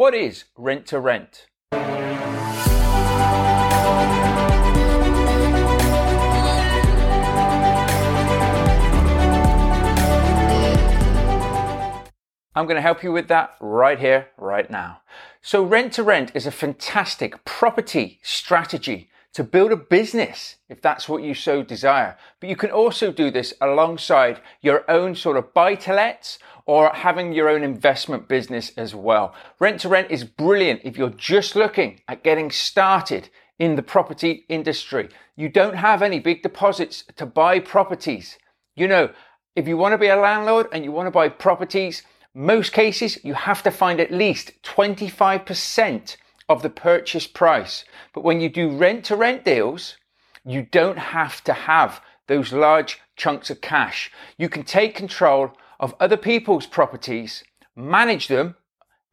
What is rent to rent? I'm going to help you with that right here, right now. So rent to rent is a fantastic property strategy to build a business if that's what you so desire. But you can also do this alongside your own sort of buy to lets or having your own investment business as well. Rent to rent is brilliant if you're just looking at getting started in the property industry. You don't have any big deposits to buy properties. You know, if you want to be a landlord and you want to buy properties, most cases, you have to find at least 25% of the purchase price. But when you do rent to rent deals, you don't have to have those large chunks of cash. You can take control of other people's properties, manage them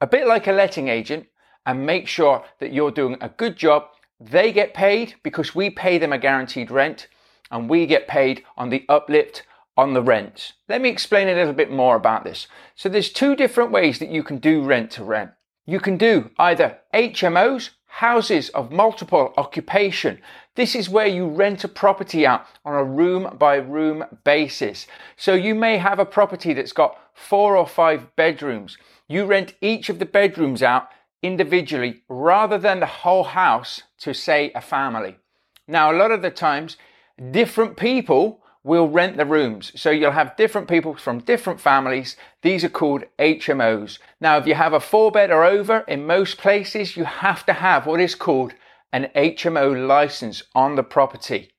a bit like a letting agent, and make sure that you're doing a good job. They get paid because we pay them a guaranteed rent, and we get paid on the uplift on the rent. Let me explain a little bit more about this. So there's two different ways that you can do rent to rent. You can do either HMOs, houses of multiple occupation. This is where you rent a property out on a room by room basis. So you may have a property that's got four or five bedrooms. You rent each of the bedrooms out individually rather than the whole house to say a family. Now, a lot of the times, different people will rent the rooms. So you'll have different people from different families. These are called HMOs. Now, if you have a four bed or over, in most places, you have to have what is called an HMO license on the property.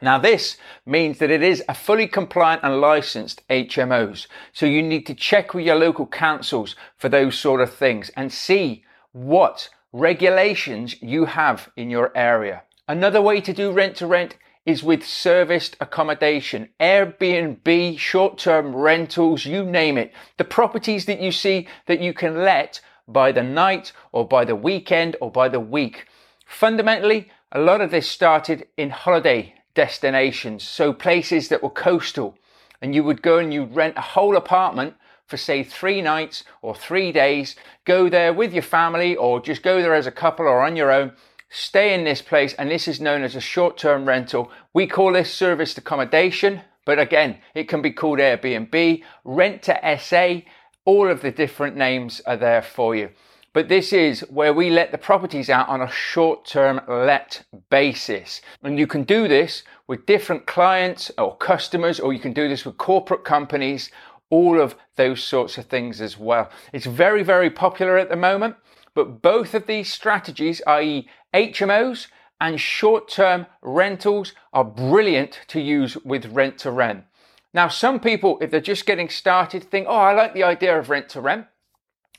Now, this means that it is a fully compliant and licensed HMOs. So you need to check with your local councils for those sort of things and see what regulations you have in your area. Another way to do rent to rent is with serviced accommodation, Airbnb, short term rentals, you name it. The properties that you see that you can let by the night or by the weekend or by the week. Fundamentally, a lot of this started in holiday destinations, so places that were coastal, and you would go and you'd rent a whole apartment for say three nights or three days, go there with your family or just go there as a couple or on your own stay in this place, and this is known as a short term rental. We call this serviced accommodation, but again, it can be called Airbnb, rent to SA, all of the different names are there for you. But this is where we let the properties out on a short term let basis. And you can do this with different clients or customers, or you can do this with corporate companies, all of those sorts of things as well. It's very, very popular at the moment. But both of these strategies, i.e., HMOs and short term rentals, are brilliant to use with rent to rent. Now, some people, if they're just getting started, think, oh, I like the idea of rent to rent,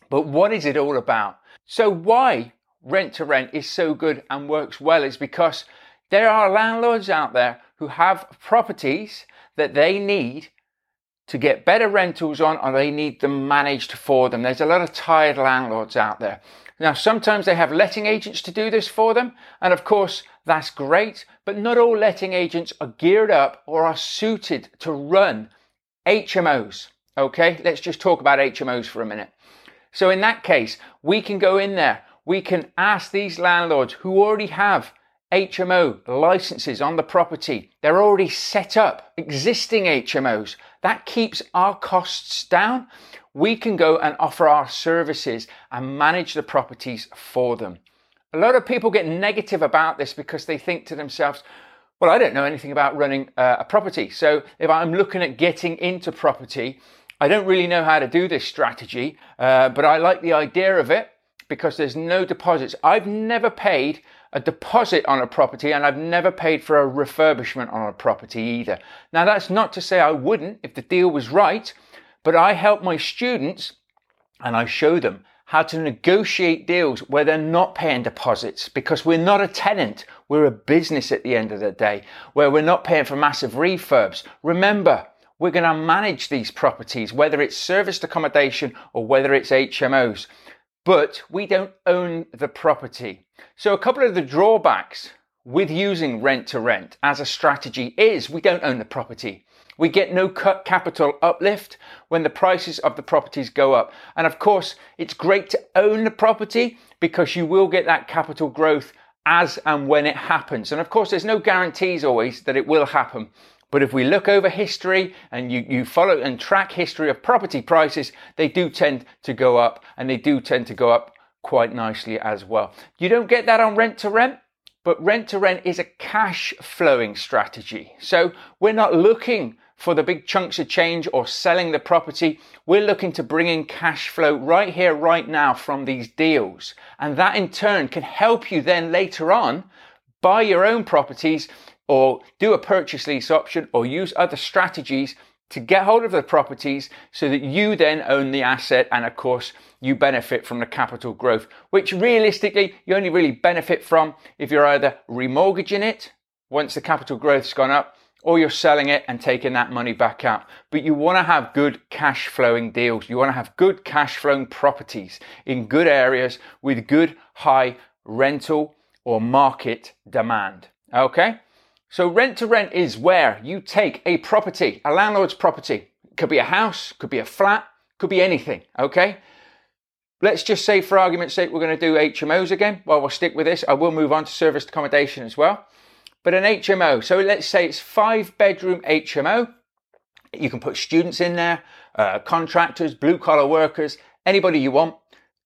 but what is it all about? So, why rent to rent is so good and works well is because there are landlords out there who have properties that they need to get better rentals on or they need them managed for them. There's a lot of tired landlords out there. Now, sometimes they have letting agents to do this for them, and of course, that's great, but not all letting agents are geared up or are suited to run HMOs. Okay, let's just talk about HMOs for a minute. So, in that case, we can go in there, we can ask these landlords who already have HMO licenses on the property. They're already set up, existing HMOs. That keeps our costs down. We can go and offer our services and manage the properties for them. A lot of people get negative about this because they think to themselves, well, I don't know anything about running uh, a property. So if I'm looking at getting into property, I don't really know how to do this strategy, uh, but I like the idea of it because there's no deposits. I've never paid a deposit on a property and I've never paid for a refurbishment on a property either. Now, that's not to say I wouldn't if the deal was right, but I help my students and I show them how to negotiate deals where they're not paying deposits because we're not a tenant. We're a business at the end of the day where we're not paying for massive refurbs. Remember, we're going to manage these properties, whether it's serviced accommodation or whether it's HMOs but we don't own the property. So, a couple of the drawbacks with using rent to rent as a strategy is we don't own the property. We get no capital uplift when the prices of the properties go up. And of course, it's great to own the property because you will get that capital growth as and when it happens. And of course, there's no guarantees always that it will happen. But if we look over history and you, you follow and track history of property prices, they do tend to go up and they do tend to go up quite nicely as well. You don't get that on rent to rent, but rent to rent is a cash flowing strategy. So we're not looking for the big chunks of change or selling the property. We're looking to bring in cash flow right here, right now from these deals. And that in turn can help you then later on buy your own properties or do a purchase lease option or use other strategies to get hold of the properties so that you then own the asset and of course you benefit from the capital growth, which realistically you only really benefit from if you're either remortgaging it once the capital growth's gone up or you're selling it and taking that money back out. But you want to have good cash flowing deals. You want to have good cash flowing properties in good areas with good high rental or market demand. Okay? So rent to rent is where you take a property, a landlord's property. It could be a house, could be a flat, could be anything, okay? Let's just say for argument's sake, we're going to do HMOs again. Well, we'll stick with this. I will move on to serviced accommodation as well. But an HMO, so let's say it's five bedroom HMO. You can put students in there, uh, contractors, blue collar workers, anybody you want.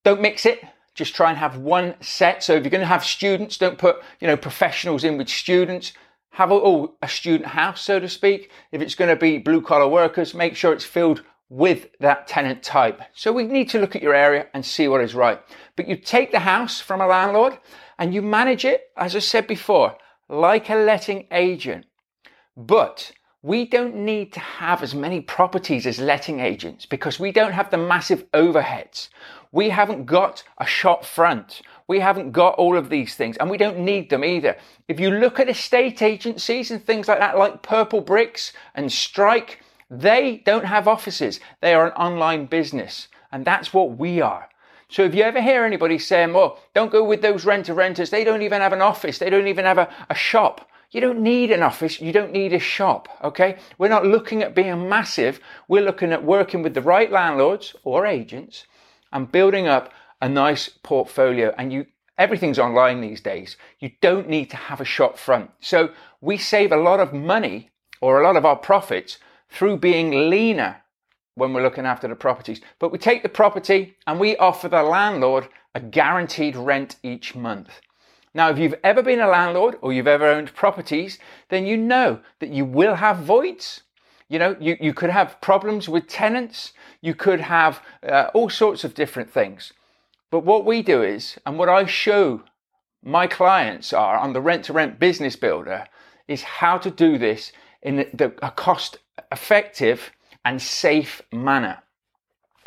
Don't mix it. Just try and have one set. So if you're going to have students, don't put, you know, professionals in with students have a, oh, a student house, so to speak. If it's going to be blue collar workers, make sure it's filled with that tenant type. So we need to look at your area and see what is right. But you take the house from a landlord and you manage it, as I said before, like a letting agent. But we don't need to have as many properties as letting agents because we don't have the massive overheads. We haven't got a shop front. We haven't got all of these things and we don't need them either. If you look at estate agencies and things like that, like Purple Bricks and Strike, they don't have offices. They are an online business. And that's what we are. So if you ever hear anybody saying, well, don't go with those renter renters, they don't even have an office, they don't even have a, a shop. You don't need an office, you don't need a shop, okay? We're not looking at being massive, we're looking at working with the right landlords or agents and building up a nice portfolio. And you, everything's online these days. You don't need to have a shop front. So we save a lot of money or a lot of our profits through being leaner when we're looking after the properties. But we take the property and we offer the landlord a guaranteed rent each month. Now, if you've ever been a landlord or you've ever owned properties, then you know that you will have voids. You know, you, you could have problems with tenants. You could have uh, all sorts of different things. But what we do is, and what I show my clients are on the rent to rent business builder is how to do this in the, a cost effective and safe manner.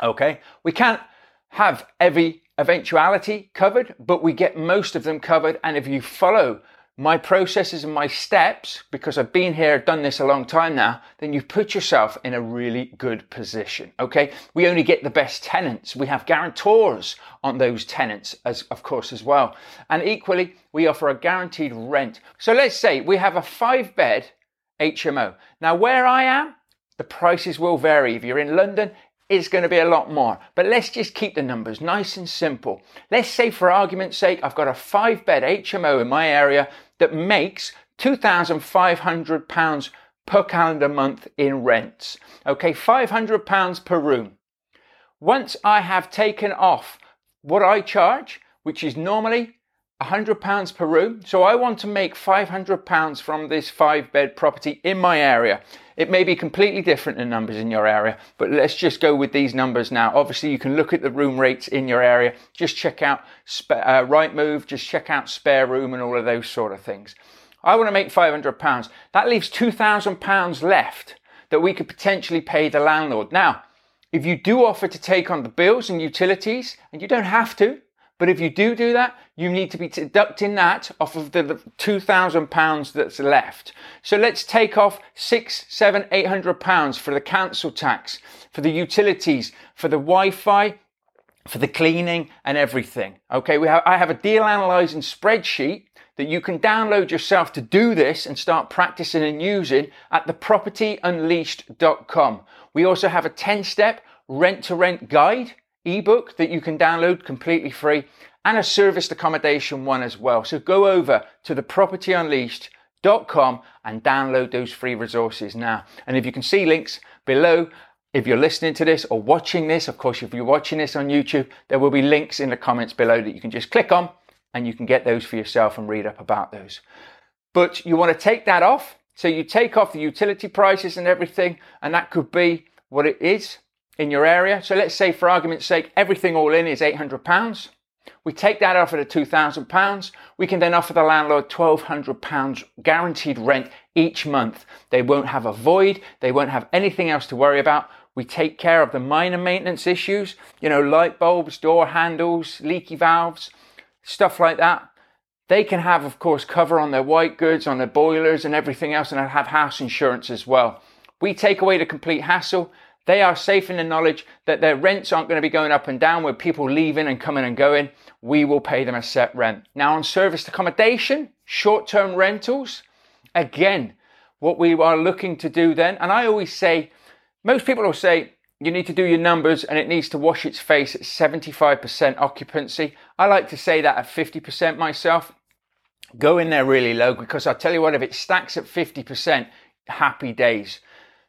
Okay. We can't have every eventuality covered, but we get most of them covered. And if you follow my processes and my steps, because I've been here, done this a long time now, then you put yourself in a really good position. Okay. We only get the best tenants. We have guarantors on those tenants as, of course, as well. And equally, we offer a guaranteed rent. So let's say we have a five bed HMO. Now, where I am, the prices will vary. If you're in London, it's going to be a lot more. But let's just keep the numbers nice and simple. Let's say, for argument's sake, I've got a five bed HMO in my area that makes £2,500 per calendar month in rents. Okay, £500 per room. Once I have taken off what I charge, which is normally £100 per room. So I want to make £500 from this five bed property in my area. It may be completely different in numbers in your area, but let's just go with these numbers now. Obviously, you can look at the room rates in your area. Just check out uh, Rightmove, just check out spare room and all of those sort of things. I want to make £500. That leaves £2,000 left that we could potentially pay the landlord. Now, if you do offer to take on the bills and utilities, and you don't have to, but if you do do that, you need to be deducting that off of the £2,000 that's left. So let's take off six, seven, eight hundred pounds for the council tax, for the utilities, for the Wi-Fi, for the cleaning and everything. Okay, we have, I have a deal analyzing spreadsheet that you can download yourself to do this and start practicing and using at thepropertyunleashed.com. We also have a 10 step rent to rent guide ebook that you can download completely free and a serviced accommodation one as well. So go over to thepropertyunleashed.com and download those free resources now. And if you can see links below, if you're listening to this or watching this, of course, if you're watching this on YouTube, there will be links in the comments below that you can just click on and you can get those for yourself and read up about those. But you want to take that off. So you take off the utility prices and everything, and that could be what it is in your area. So let's say, for argument's sake, everything all in is £800. We take that off at a £2,000. We can then offer the landlord £1,200 guaranteed rent each month. They won't have a void. They won't have anything else to worry about. We take care of the minor maintenance issues, you know, light bulbs, door handles, leaky valves stuff like that. They can have, of course, cover on their white goods, on their boilers and everything else, and have house insurance as well. We take away the complete hassle. They are safe in the knowledge that their rents aren't going to be going up and down with people leaving and coming and going. We will pay them a set rent. Now, on serviced accommodation, short term rentals, again, what we are looking to do then, and I always say, most people will say, you need to do your numbers and it needs to wash its face at 75% occupancy. I like to say that at 50% myself. Go in there really low because I'll tell you what, if it stacks at 50%, happy days.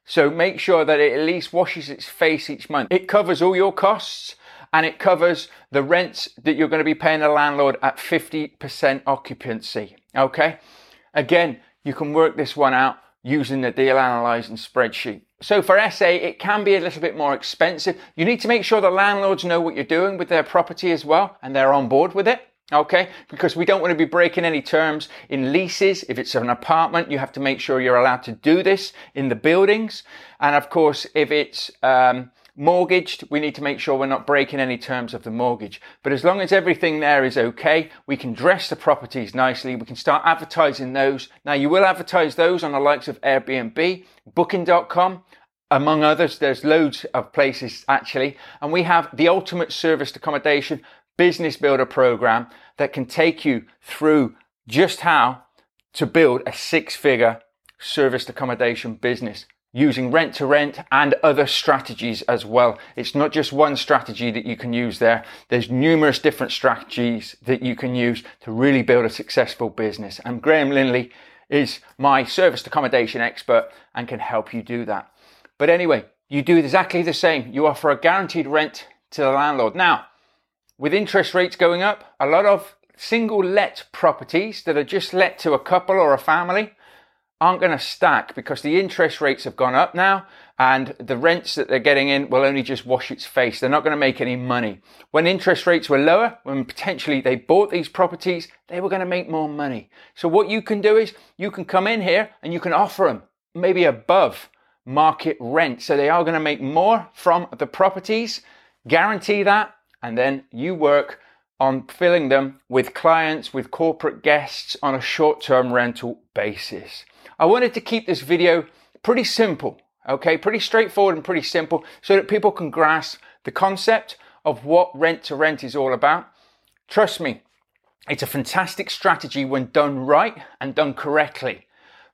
So make sure that it at least washes its face each month. It covers all your costs and it covers the rents that you're going to be paying the landlord at 50% occupancy. Okay. Again, you can work this one out using the deal analyzing spreadsheet. So for SA, it can be a little bit more expensive. You need to make sure the landlords know what you're doing with their property as well and they're on board with it. Okay, because we don't want to be breaking any terms in leases. If it's an apartment, you have to make sure you're allowed to do this in the buildings. And of course, if it's um, mortgaged, we need to make sure we're not breaking any terms of the mortgage. But as long as everything there is okay, we can dress the properties nicely. We can start advertising those. Now you will advertise those on the likes of Airbnb, booking.com, among others. There's loads of places actually. And we have the ultimate serviced accommodation business builder program that can take you through just how to build a six figure serviced accommodation business using rent to rent and other strategies as well. It's not just one strategy that you can use there. There's numerous different strategies that you can use to really build a successful business. And Graham Lindley is my serviced accommodation expert and can help you do that. But anyway, you do exactly the same. You offer a guaranteed rent to the landlord. Now, with interest rates going up, a lot of single let properties that are just let to a couple or a family aren't going to stack because the interest rates have gone up now and the rents that they're getting in will only just wash its face. They're not going to make any money. When interest rates were lower, when potentially they bought these properties, they were going to make more money. So what you can do is you can come in here and you can offer them maybe above market rent. So they are going to make more from the properties, guarantee that, and then you work on filling them with clients, with corporate guests on a short term rental basis. I wanted to keep this video pretty simple, okay, pretty straightforward and pretty simple so that people can grasp the concept of what rent to rent is all about. Trust me, it's a fantastic strategy when done right and done correctly.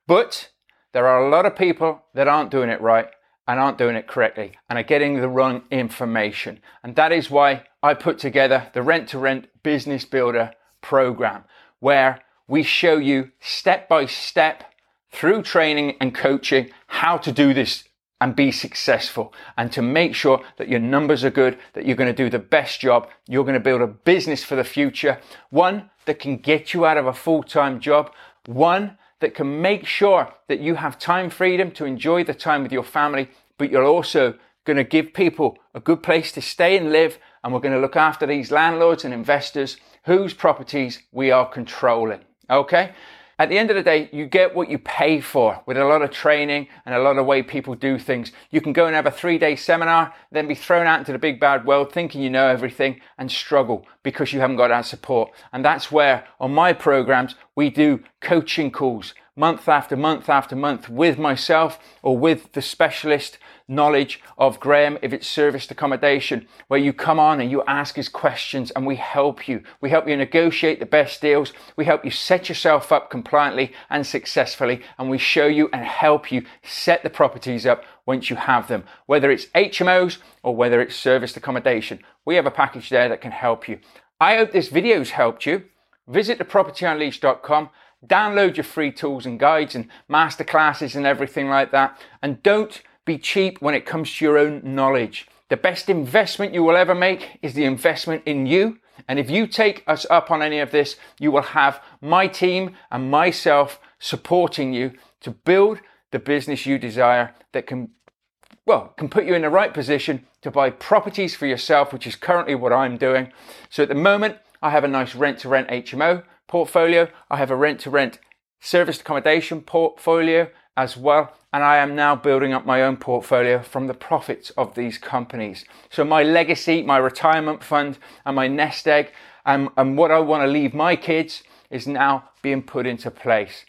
But there are a lot of people that aren't doing it right and aren't doing it correctly and are getting the wrong information. And that is why I put together the Rent to Rent Business Builder program, where we show you step by step through training and coaching how to do this and be successful and to make sure that your numbers are good, that you're going to do the best job. You're going to build a business for the future. One that can get you out of a full-time job. One that can make sure that you have time freedom to enjoy the time with your family, but you're also going to give people a good place to stay and live. And we're going to look after these landlords and investors whose properties we are controlling. Okay. At the end of the day, you get what you pay for with a lot of training and a lot of way people do things. You can go and have a three day seminar, then be thrown out into the big bad world thinking you know everything and struggle because you haven't got that support. And that's where on my programs, we do coaching calls month after month after month with myself or with the specialist knowledge of Graham if it's serviced accommodation, where you come on and you ask us questions and we help you. We help you negotiate the best deals. We help you set yourself up compliantly and successfully, and we show you and help you set the properties up once you have them, whether it's HMOs or whether it's serviced accommodation. We have a package there that can help you. I hope this video's helped you. Visit thepropertyunleashed.com download your free tools and guides and masterclasses and everything like that. And don't be cheap when it comes to your own knowledge. The best investment you will ever make is the investment in you. And if you take us up on any of this, you will have my team and myself supporting you to build the business you desire that can, well, can put you in the right position to buy properties for yourself, which is currently what I'm doing. So at the moment, I have a nice rent to rent HMO portfolio. I have a rent to rent serviced accommodation portfolio as well. And I am now building up my own portfolio from the profits of these companies. So my legacy, my retirement fund, and my nest egg, and, and what I want to leave my kids is now being put into place.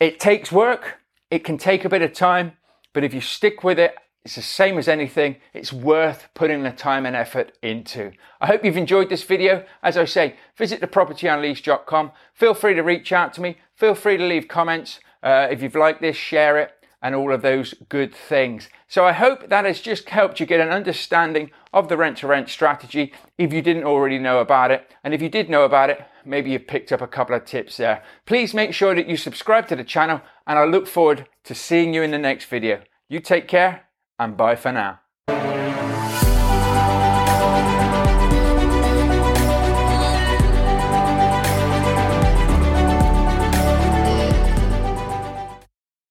It takes work, it can take a bit of time, but if you stick with it, it's the same as anything. It's worth putting the time and effort into. I hope you've enjoyed this video. As I say, visit thepropertyunleashed.com. Feel free to reach out to me. Feel free to leave comments. Uh, if you've liked this, share it and all of those good things. So I hope that has just helped you get an understanding of the rent to rent strategy if you didn't already know about it. And if you did know about it, maybe you've picked up a couple of tips there. Please make sure that you subscribe to the channel and I look forward to seeing you in the next video. You take care and bye for now.